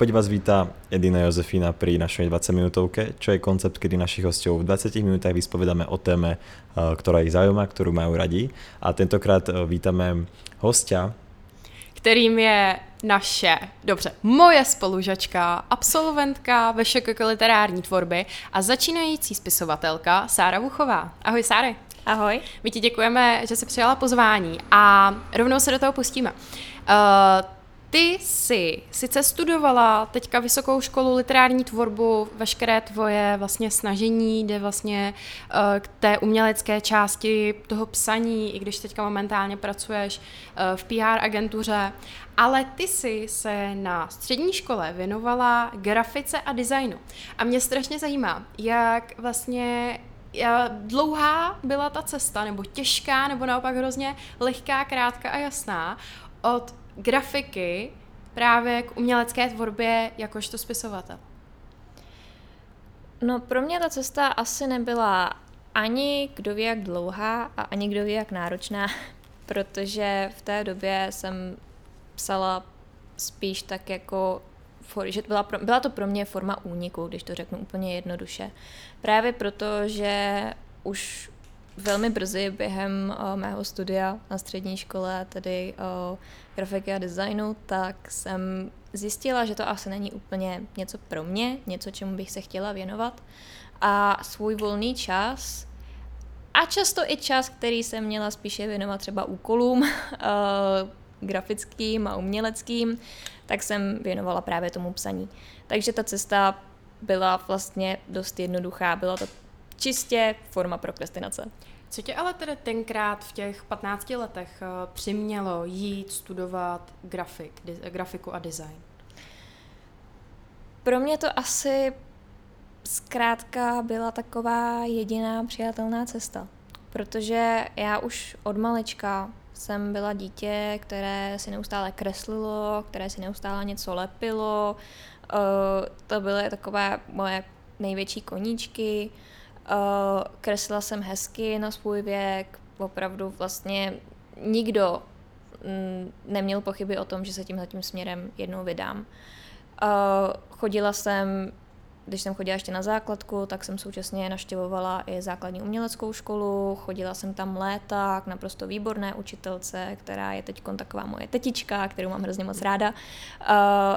opäť vás vítá Edina Josefína pri našej 20 minútovke, čo je koncept, kedy našich hostov v 20 minútach vyspovedáme o téme, eh, ktorá ich zaujíma, ktorú majú radi. A tentokrát eh, vítame hostia, kterým je naše, dobře, moje spolužačka, absolventka VŠKK literární tvorby a začínající spisovatelka Sára Vuchová. Ahoj Sáry. Ahoj. My ti děkujeme, že jsi přijala pozvání a rovnou se do toho pustíme. Uh, ty jsi sice studovala teďka vysokou školu literární tvorbu, veškeré tvoje vlastně snažení jde vlastně uh, k té umělecké části toho psaní, i když teďka momentálně pracuješ uh, v PR agentuře, ale ty jsi se na střední škole věnovala grafice a designu. A mě strašně zajímá, jak vlastně dlouhá byla ta cesta, nebo těžká, nebo naopak hrozně lehká, krátká a jasná od grafiky právě k umělecké tvorbě jakožto spisovatel? No pro mě ta cesta asi nebyla ani kdo ví jak dlouhá a ani kdo ví jak náročná, protože v té době jsem psala spíš tak jako že byla, pro, byla to pro mě forma úniku, když to řeknu úplně jednoduše. Právě proto, že už velmi brzy během uh, mého studia na střední škole, tedy uh, grafiky a designu, tak jsem zjistila, že to asi není úplně něco pro mě, něco, čemu bych se chtěla věnovat. A svůj volný čas a často i čas, který jsem měla spíše věnovat třeba úkolům uh, grafickým a uměleckým, tak jsem věnovala právě tomu psaní. Takže ta cesta byla vlastně dost jednoduchá, byla to čistě forma prokrastinace. Co tě ale tedy tenkrát v těch 15 letech eh, přimělo jít studovat grafik, grafiku a design? Pro mě to asi zkrátka byla taková jediná přijatelná cesta. Protože já už od malička jsem byla dítě, které si neustále kreslilo, které si neustále něco lepilo. Eh, to byly takové moje největší koníčky. Uh, kreslila jsem hezky na svůj věk, opravdu vlastně nikdo mm, neměl pochyby o tom, že se tímhle tím směrem jednou vydám. Uh, chodila jsem když jsem chodila ještě na základku, tak jsem současně naštěvovala i základní uměleckou školu, chodila jsem tam léta k naprosto výborné učitelce, která je teď taková moje tetička, kterou mám hrozně moc ráda, uh,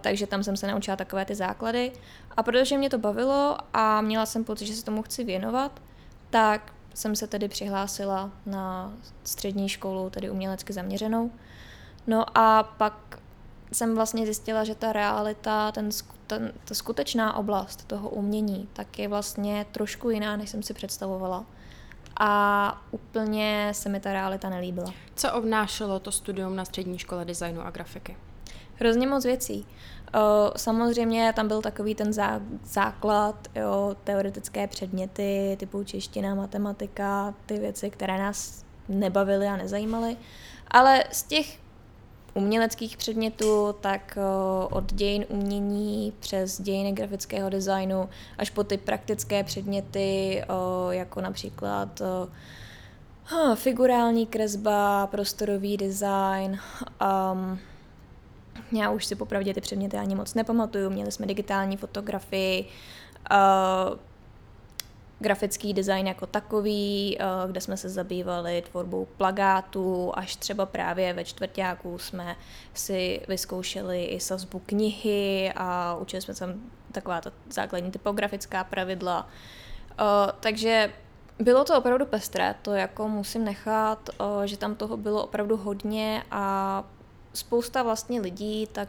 takže tam jsem se naučila takové ty základy. A protože mě to bavilo a měla jsem pocit, že se tomu chci věnovat, tak jsem se tedy přihlásila na střední školu, tedy umělecky zaměřenou. No a pak jsem vlastně zjistila, že ta realita, ten, ten, ta skutečná oblast toho umění, tak je vlastně trošku jiná, než jsem si představovala. A úplně se mi ta realita nelíbila. Co obnášelo to studium na střední škole designu a grafiky? Hrozně moc věcí. Samozřejmě tam byl takový ten základ, jo, teoretické předměty typu čeština, matematika, ty věci, které nás nebavily a nezajímaly. Ale z těch uměleckých předmětů, tak od dějin umění přes dějiny grafického designu až po ty praktické předměty, jako například figurální kresba, prostorový design. Um, já už si popravdě ty předměty ani moc nepamatuju. Měli jsme digitální fotografii, uh, grafický design jako takový, eh, kde jsme se zabývali tvorbou plagátů, až třeba právě ve čtvrtáku jsme si vyzkoušeli i sazbu knihy a učili jsme tam taková ta základní typografická pravidla. Eh, takže bylo to opravdu pestré, to jako musím nechat, eh, že tam toho bylo opravdu hodně a spousta vlastně lidí, tak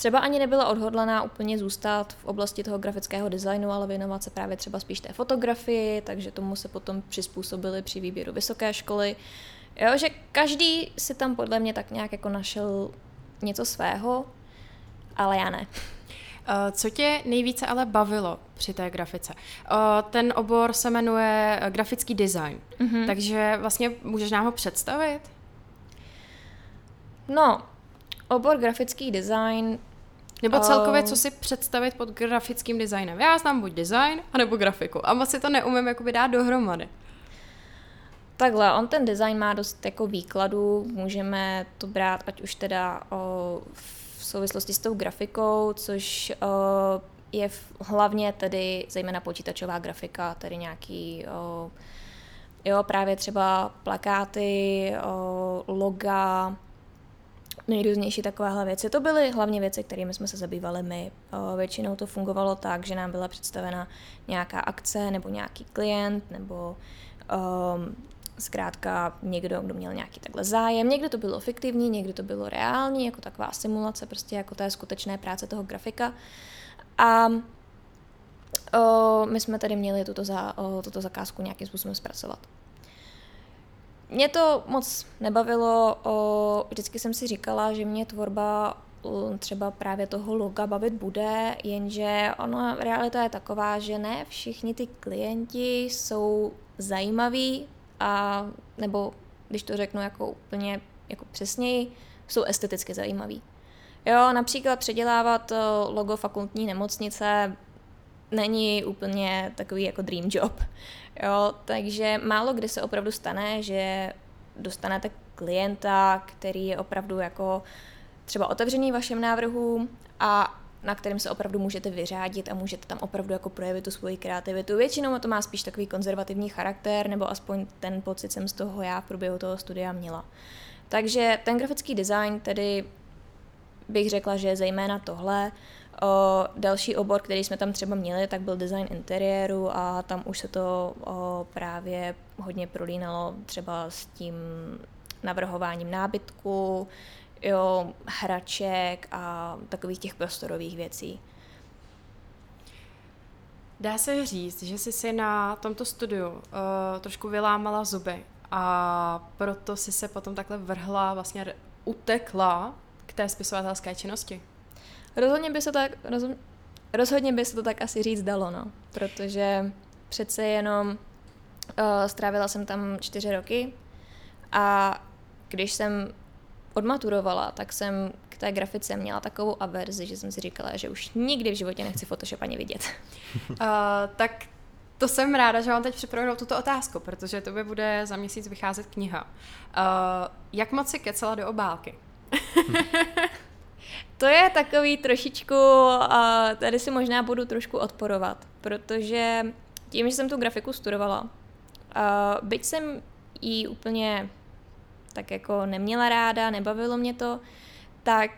třeba ani nebyla odhodlaná úplně zůstat v oblasti toho grafického designu, ale věnovat se právě třeba spíš té fotografii, takže tomu se potom přizpůsobili při výběru vysoké školy. Jo, že každý si tam podle mě tak nějak jako našel něco svého, ale já ne. Eh, co tě nejvíce ale bavilo při té grafice? Eh, ten obor se jmenuje eh, grafický design, mm-hmm. takže vlastně můžeš nám ho představit? No, obor grafický design nebo celkově, co si představit pod grafickým designem. Já znám buď design, anebo grafiku. A moc si to neumím jakoby dát dohromady. Takhle, on ten design má dost jako výkladu, můžeme to brát ať už teda o, v souvislosti s tou grafikou, což uh, je v, hlavně tedy zejména počítačová grafika, tedy nějaký uh, jo, právě třeba plakáty, uh, loga, nejrůznější takovéhle věci. To byly hlavně věci, kterými jsme se zabývali my. Většinou to fungovalo tak, že nám byla představena nějaká akce nebo nějaký klient nebo um, zkrátka někdo, kdo měl nějaký takhle zájem. Někdy to bylo fiktivní, někdy to bylo reální, jako taková simulace, prostě jako té skutečné práce toho grafika. A o, my jsme tady měli tuto, za, o, tuto zakázku nějakým způsobem zpracovat. Mě to moc nebavilo, o, vždycky jsem si říkala, že mě tvorba třeba právě toho loga bavit bude, jenže ono, realita je taková, že ne všichni ty klienti jsou zajímaví a nebo když to řeknu jako úplně jako přesněji, jsou esteticky zajímaví. Jo, například předělávat logo fakultní nemocnice není úplně takový jako dream job. Jo, takže málo kdy se opravdu stane, že dostanete klienta, který je opravdu jako třeba otevřený vašim návrhům a na kterém se opravdu můžete vyřádit a můžete tam opravdu jako projevit tu svoji kreativitu. Většinou to má spíš takový konzervativní charakter, nebo aspoň ten pocit jsem z toho já v průběhu toho studia měla. Takže ten grafický design tedy bych řekla, že zejména tohle. O, další obor, který jsme tam třeba měli, tak byl design interiéru a tam už se to o, právě hodně prolínalo třeba s tím navrhováním nábytku, jo, hraček a takových těch prostorových věcí. Dá se říct, že jsi si na tomto studiu uh, trošku vylámala zuby a proto si se potom takhle vrhla, vlastně utekla k té spisovatelské činnosti? Rozhodně by se tak, roz, rozhodně by se to tak asi říct dalo, no, protože přece jenom uh, strávila jsem tam čtyři roky a když jsem odmaturovala, tak jsem k té grafice měla takovou averzi, že jsem si říkala, že už nikdy v životě nechci Photoshop ani vidět. uh, tak to jsem ráda, že vám teď připravenou tuto otázku, protože to by bude za měsíc vycházet kniha. Uh, jak moc si kecela do obálky? to je takový trošičku, tady si možná budu trošku odporovat, protože tím, že jsem tu grafiku studovala, byť jsem ji úplně tak jako neměla ráda, nebavilo mě to, tak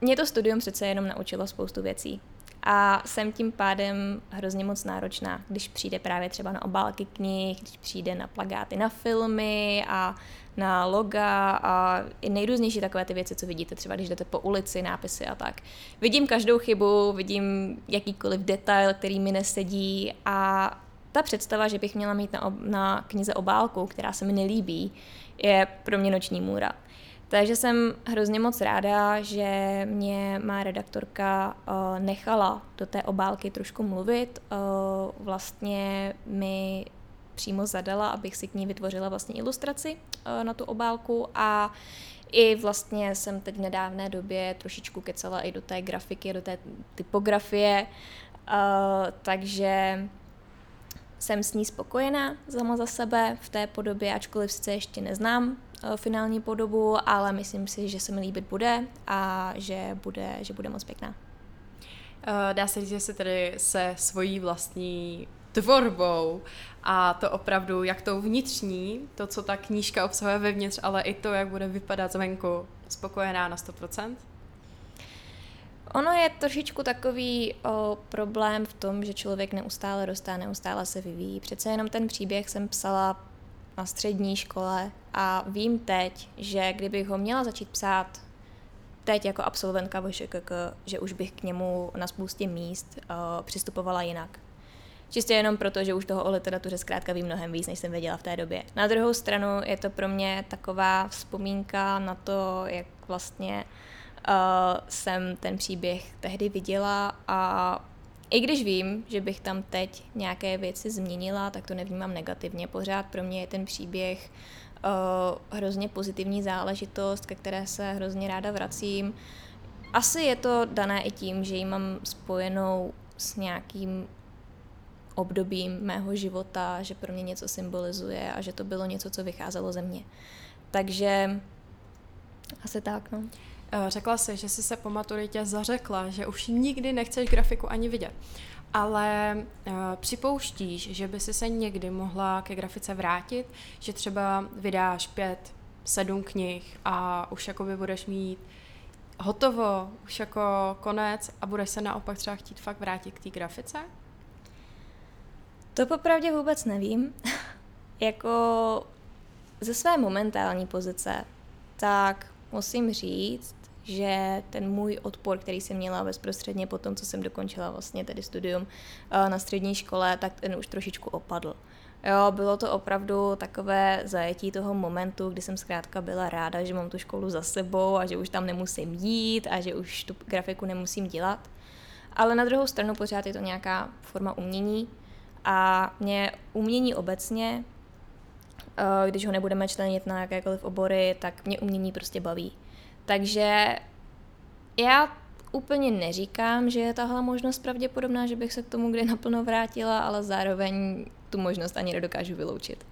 mě to studium přece jenom naučilo spoustu věcí. A jsem tím pádem hrozně moc náročná, když přijde právě třeba na obálky knih, když přijde na plagáty na filmy a na loga a i nejrůznější takové ty věci, co vidíte, třeba když jdete po ulici, nápisy a tak. Vidím každou chybu, vidím jakýkoliv detail, který mi nesedí a ta představa, že bych měla mít na, ob- na knize obálku, která se mi nelíbí, je pro mě noční můra. Takže jsem hrozně moc ráda, že mě má redaktorka uh, nechala do té obálky trošku mluvit. Uh, vlastně mi přímo zadala, abych si k ní vytvořila vlastně ilustraci uh, na tu obálku a i vlastně jsem teď v nedávné době trošičku kecala i do té grafiky, do té typografie, uh, takže jsem s ní spokojená sama za sebe v té podobě, ačkoliv sice ještě neznám uh, finální podobu, ale myslím si, že se mi líbit bude a že bude, že bude moc pěkná. Dá se říct, že se tedy se svojí vlastní tvorbou a to opravdu, jak to vnitřní, to, co ta knížka obsahuje vevnitř, ale i to, jak bude vypadat zvenku, spokojená na 100%? Ono je trošičku takový o, problém v tom, že člověk neustále roste, neustále se vyvíjí. Přece jenom ten příběh jsem psala na střední škole a vím teď, že kdybych ho měla začít psát teď jako absolventka VŠKK, že už bych k němu na spoustě míst o, přistupovala jinak. Čistě jenom proto, že už toho o literatuře zkrátka vím mnohem víc, než jsem věděla v té době. Na druhou stranu je to pro mě taková vzpomínka na to, jak vlastně uh, jsem ten příběh tehdy viděla a i když vím, že bych tam teď nějaké věci změnila, tak to nevnímám negativně. Pořád pro mě je ten příběh uh, hrozně pozitivní záležitost, ke které se hrozně ráda vracím. Asi je to dané i tím, že ji mám spojenou s nějakým obdobím mého života, že pro mě něco symbolizuje a že to bylo něco, co vycházelo ze mě. Takže asi tak, no. Eh, řekla jsi, že jsi se po maturitě zařekla, že už nikdy nechceš grafiku ani vidět. Ale uh, připouštíš, že by si se někdy mohla ke grafice vrátit, že třeba vydáš pět, sedm knih a už jakoby budeš mít hotovo, už jako konec a budeš se naopak třeba chtít fakt vrátit k té grafice? To popravdě vůbec nevím. jako ze své momentální pozice, tak musím říct, že ten můj odpor, který jsem měla bezprostředně po tom, co jsem dokončila vlastně tedy studium eh, na střední škole, tak ten už trošičku opadl. Jo, bylo to opravdu takové zajetí toho momentu, kdy jsem zkrátka byla ráda, že mám tu školu za sebou a že už tam nemusím jít a že už tu grafiku nemusím dělat. Ale na druhou stranu pořád je to nějaká forma umění a mě umění obecně, eh, když ho nebudeme členit na jakékoliv obory, tak mě umění prostě baví. Takže já úplně neříkám, že je tahle možnost pravděpodobná, že bych se k tomu kdy naplno vrátila, ale zároveň tu možnost ani nedokážu vyloučit.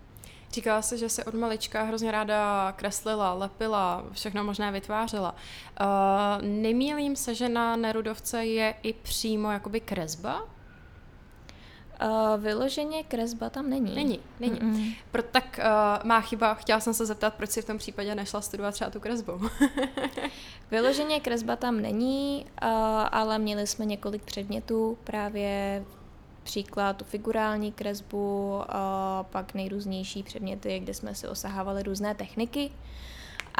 Říkala jsi, že se od malička hrozně ráda kreslila, lepila, všechno možné vytvářela. Uh, nemýlím se, že na Nerudovce je i přímo jakoby kresba? Uh, vyloženě kresba tam není. Není, není. Mm-mm. Pro, tak uh, má chyba, chtěla jsem se zeptat, proč si v tom případě nešla studovat třeba tu kresbu. vyloženě kresba tam není, uh, ale měli jsme několik předmětů, právě příklad tu figurální kresbu, uh, pak nejrůznější předměty, kde jsme si osahávali různé techniky. Uh,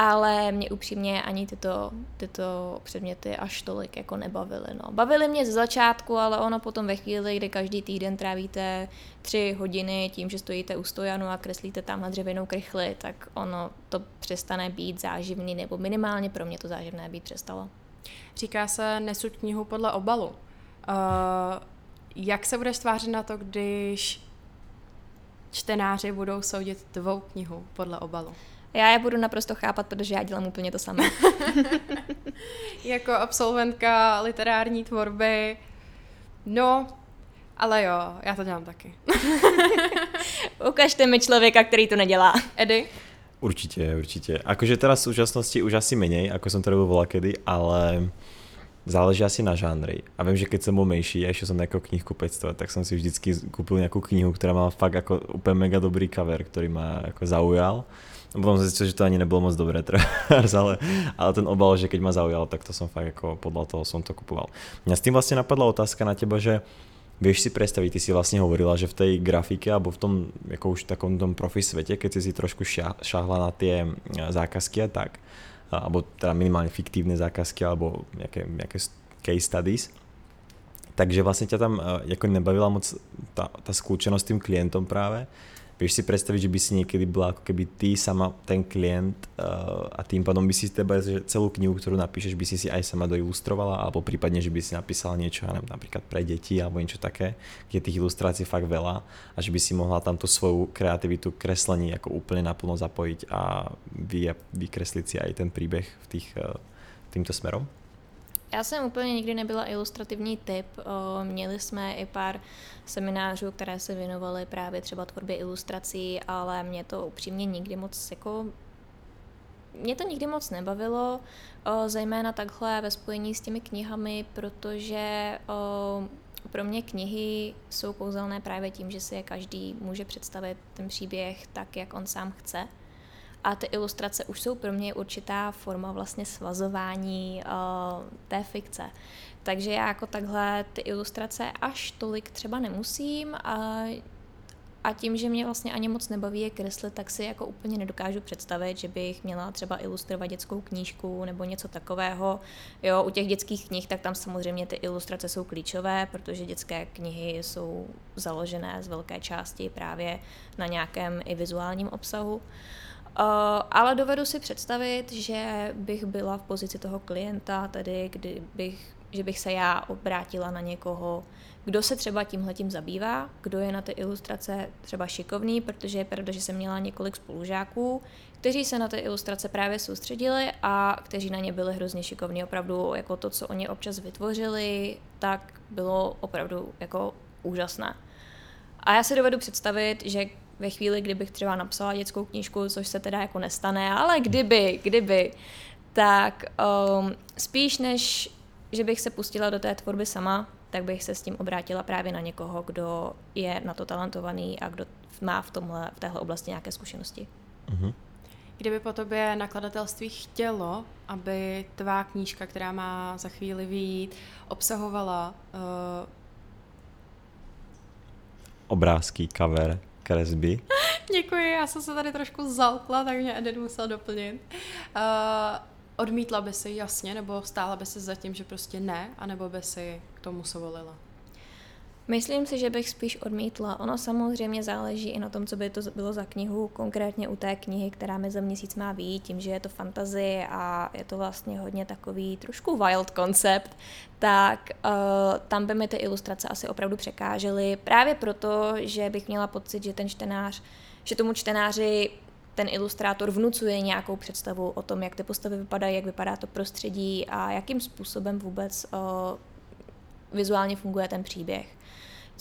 ale mě upřímně ani tyto, tyto předměty až tolik jako nebavily. No. Bavily mě ze začátku, ale ono potom ve chvíli, kdy každý týden trávíte tři hodiny tím, že stojíte u stojanu a kreslíte tam na dřevěnou krychli, tak ono to přestane být záživný, nebo minimálně pro mě to záživné být přestalo. Říká se nesuď knihu podle obalu. Uh, jak se budeš tvářit na to, když čtenáři budou soudit tvou knihu podle obalu? Já je budu naprosto chápat, protože já dělám úplně to samé. jako absolventka literární tvorby, no, ale jo, já to dělám taky. Ukažte mi člověka, který to nedělá. Edy? Určitě, určitě. Akože teraz v súčasnosti už asi menej, ako som to robil volá kedy, ale záleží asi na žánry. A vím, že keď jsem byl menší a ještě jsem jako knihkupectvo, tak jsem si vždycky koupil nějakou knihu, která má fakt jako úplně mega dobrý cover, který má jako zaujal potom jsem zjistil, že to ani nebylo moc dobré ale, ale ten obal, že keď ma zaujal, tak to som fakt jako podľa toho som to kupoval. Mňa s tým vlastne napadla otázka na teba, že Vieš si predstaviť, ty si vlastne hovorila, že v tej grafike alebo v tom jako už takom tom profi svete, keď si si trošku šahla na tie e, zákazky a tak, alebo teda minimálne fiktívne zákazky alebo nejaké, nejaké case studies, takže vlastne ťa tam jako nebavila moc tá, tá skúčenosť s tým klientom práve, Vieš si predstaviť, že by si niekedy bola ako keby ty sama ten klient uh, a tým pádom by si teba celú knihu, ktorú napíšeš, by si si aj sama doilustrovala, alebo prípadne, že by si napísala niečo, ja neviem, napríklad pre deti alebo niečo také, kde tých ilustrácií fakt veľa a že by si mohla tamto svoju kreativitu kreslení ako úplne naplno zapojiť a vy, vykresliť si aj ten príbeh v tých, uh, týmto smerom? Já jsem úplně nikdy nebyla ilustrativní typ. Měli jsme i pár seminářů, které se věnovaly právě třeba tvorbě ilustrací, ale mě to upřímně nikdy moc jako mě to nikdy moc nebavilo, zejména takhle ve spojení s těmi knihami, protože pro mě knihy jsou kouzelné právě tím, že si je každý může představit ten příběh tak, jak on sám chce a ty ilustrace už jsou pro mě určitá forma vlastně svazování uh, té fikce. Takže já jako takhle ty ilustrace až tolik třeba nemusím a a tím, že mě vlastně ani moc nebaví je kreslit, tak si jako úplně nedokážu představit, že bych měla třeba ilustrovat dětskou knížku nebo něco takového. Jo, u těch dětských knih, tak tam samozřejmě ty ilustrace jsou klíčové, protože dětské knihy jsou založené z velké části právě na nějakém i vizuálním obsahu. Uh, Uh, ale dovedu si představit, že bych byla v pozici toho klienta, tedy kdybych, že bych se já obrátila na někoho, kdo se třeba tímhletím zabývá, kdo je na ty ilustrace třeba šikovný, protože je pravda, že jsem měla několik spolužáků, kteří se na ty ilustrace právě soustředili a kteří na ně byli hrozně šikovní. Opravdu jako to, co oni občas vytvořili, tak bylo opravdu jako úžasné. A já si dovedu představit, že ve chvíli, kdybych třeba napsala dětskou knížku, což se teda jako nestane, ale kdyby, kdyby, tak um, spíš než, že bych se pustila do té tvorby sama, tak bych se s tím obrátila právě na někoho, kdo je na to talentovaný a kdo má v, tomhle, v téhle oblasti nějaké zkušenosti. Mm-hmm. Kdyby po tobě nakladatelství chtělo, aby tvá knížka, která má za chvíli výjít, obsahovala uh... obrázky, cover, kresby? Děkuji, já jsem se tady trošku zalkla, tak mě Eden musel doplnit. Uh, odmítla by si jasně, nebo stála by si za tím, že prostě ne, anebo by si k tomu sovolila? Myslím si, že bych spíš odmítla. Ono samozřejmě záleží i na tom, co by to bylo za knihu, konkrétně u té knihy, která mi za měsíc má být, tím, že je to fantasy a je to vlastně hodně takový trošku wild koncept, tak uh, tam by mi ty ilustrace asi opravdu překážely. Právě proto, že bych měla pocit, že ten čtenář, že tomu čtenáři ten ilustrátor vnucuje nějakou představu o tom, jak ty postavy vypadají, jak vypadá to prostředí a jakým způsobem vůbec uh, vizuálně funguje ten příběh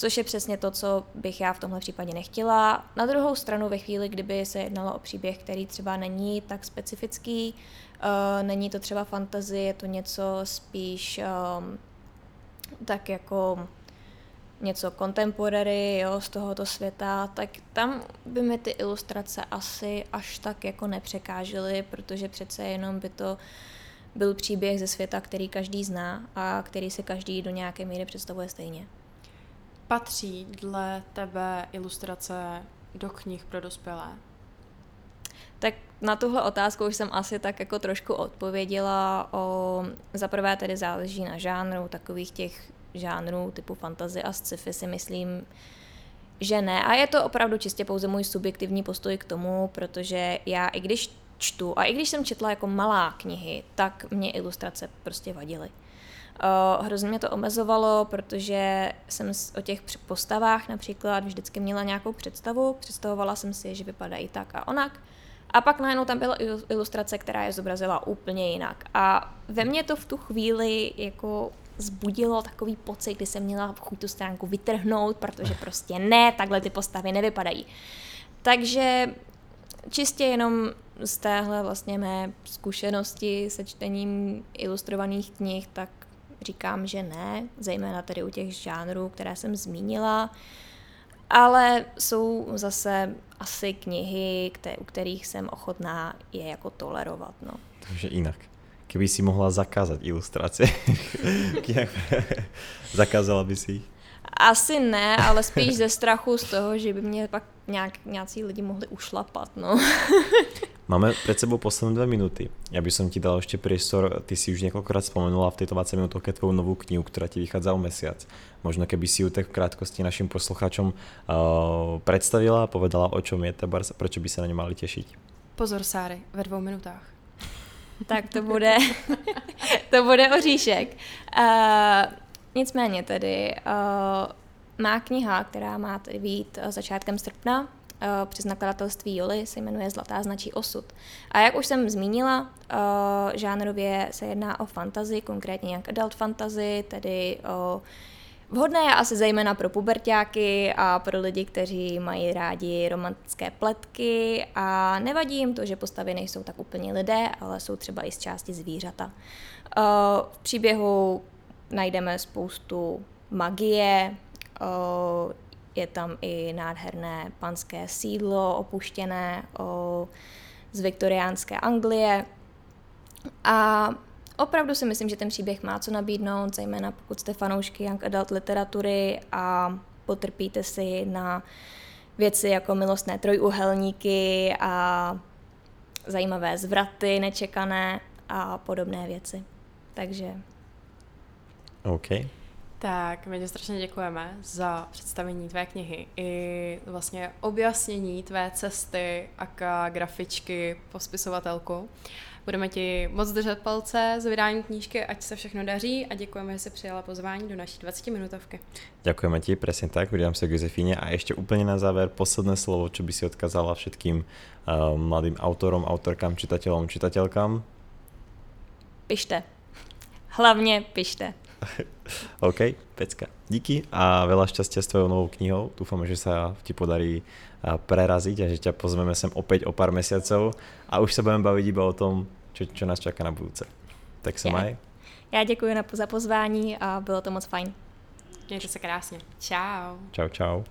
což je přesně to, co bych já v tomhle případě nechtěla. Na druhou stranu ve chvíli, kdyby se jednalo o příběh, který třeba není tak specifický, uh, není to třeba fantazie, je to něco spíš um, tak jako něco contemporary jo, z tohoto světa, tak tam by mi ty ilustrace asi až tak jako nepřekážely, protože přece jenom by to byl příběh ze světa, který každý zná a který si každý do nějaké míry představuje stejně. Patří dle tebe ilustrace do knih pro dospělé? Tak na tuhle otázku už jsem asi tak jako trošku odpověděla. O, za prvé tedy záleží na žánru, takových těch žánrů typu fantasy a sci-fi si myslím, že ne. A je to opravdu čistě pouze můj subjektivní postoj k tomu, protože já i když čtu a i když jsem četla jako malá knihy, tak mě ilustrace prostě vadily. Uh, hrozně mě to omezovalo, protože jsem o těch postavách například vždycky měla nějakou představu, představovala jsem si, že vypadají tak a onak. A pak najednou tam byla ilustrace, která je zobrazila úplně jinak. A ve mně to v tu chvíli jako zbudilo takový pocit, kdy jsem měla chuť tu stránku vytrhnout, protože prostě ne, takhle ty postavy nevypadají. Takže čistě jenom z téhle vlastně mé zkušenosti se čtením ilustrovaných knih, tak říkám, že ne, zejména tedy u těch žánrů, které jsem zmínila, ale jsou zase asi knihy, které, u kterých jsem ochotná je jako tolerovat. No. Takže jinak. Kdyby si mohla zakázat ilustrace, zakázala by si jich? Asi ne, ale spíš ze strachu z toho, že by mě pak nějak, nějací lidi mohli ušlapat. No. Máme před sebou posledné dvě minuty. Já bych ti dal ještě priestor, ty si už několikrát spomenula v této 20 minutách tvoju novou knihu, která ti vychádza o mesiac. Možno keby si ju tak v krátkosti našim posluchačům uh, predstavila a povedala, o čom je ta a proč by se na ně mali těšit. Pozor, Sáry, ve dvou minutách. Tak to bude, to bude oříšek. Uh, nicméně tedy, uh, má kniha, která má být začátkem srpna, přes nakladatelství Joli se jmenuje Zlatá značí osud. A jak už jsem zmínila, eh, žánrově se jedná o fantasy, konkrétně jak adult fantasy, tedy o Vhodné je asi zejména pro pubertáky a pro lidi, kteří mají rádi romantické pletky a nevadí jim to, že postavy nejsou tak úplně lidé, ale jsou třeba i z části zvířata. Eh, v příběhu najdeme spoustu magie, je tam i nádherné panské sídlo opuštěné o, z viktoriánské Anglie. A opravdu si myslím, že ten příběh má co nabídnout, zejména pokud jste fanoušky young adult literatury a potrpíte si na věci jako milostné trojuhelníky a zajímavé zvraty nečekané a podobné věci. Takže... OK. Tak, my tě strašně děkujeme za představení tvé knihy i vlastně objasnění tvé cesty a grafičky po spisovatelku. Budeme ti moc držet palce z vydání knížky, ať se všechno daří a děkujeme, že jsi přijala pozvání do naší 20 minutovky. Děkujeme ti, přesně tak, vydám se k Josefíně a ještě úplně na závěr posledné slovo, co by si odkazala všetkým uh, mladým autorom, autorkám, čitatelům, čitatelkám. Pište. Hlavně pište. OK, pecka. Díky a veľa šťastia s tvojou novou knihou. Dúfam, že sa ti podarí preraziť a že ťa pozveme sem opäť o pár mesiacov a už sa budeme baviť iba o tom, čo, čo nás čaká na budúce. Tak se maj. Já děkuji na- za pozvání a bylo to moc fajn. Mějte se krásně. Čau. Čau, čau.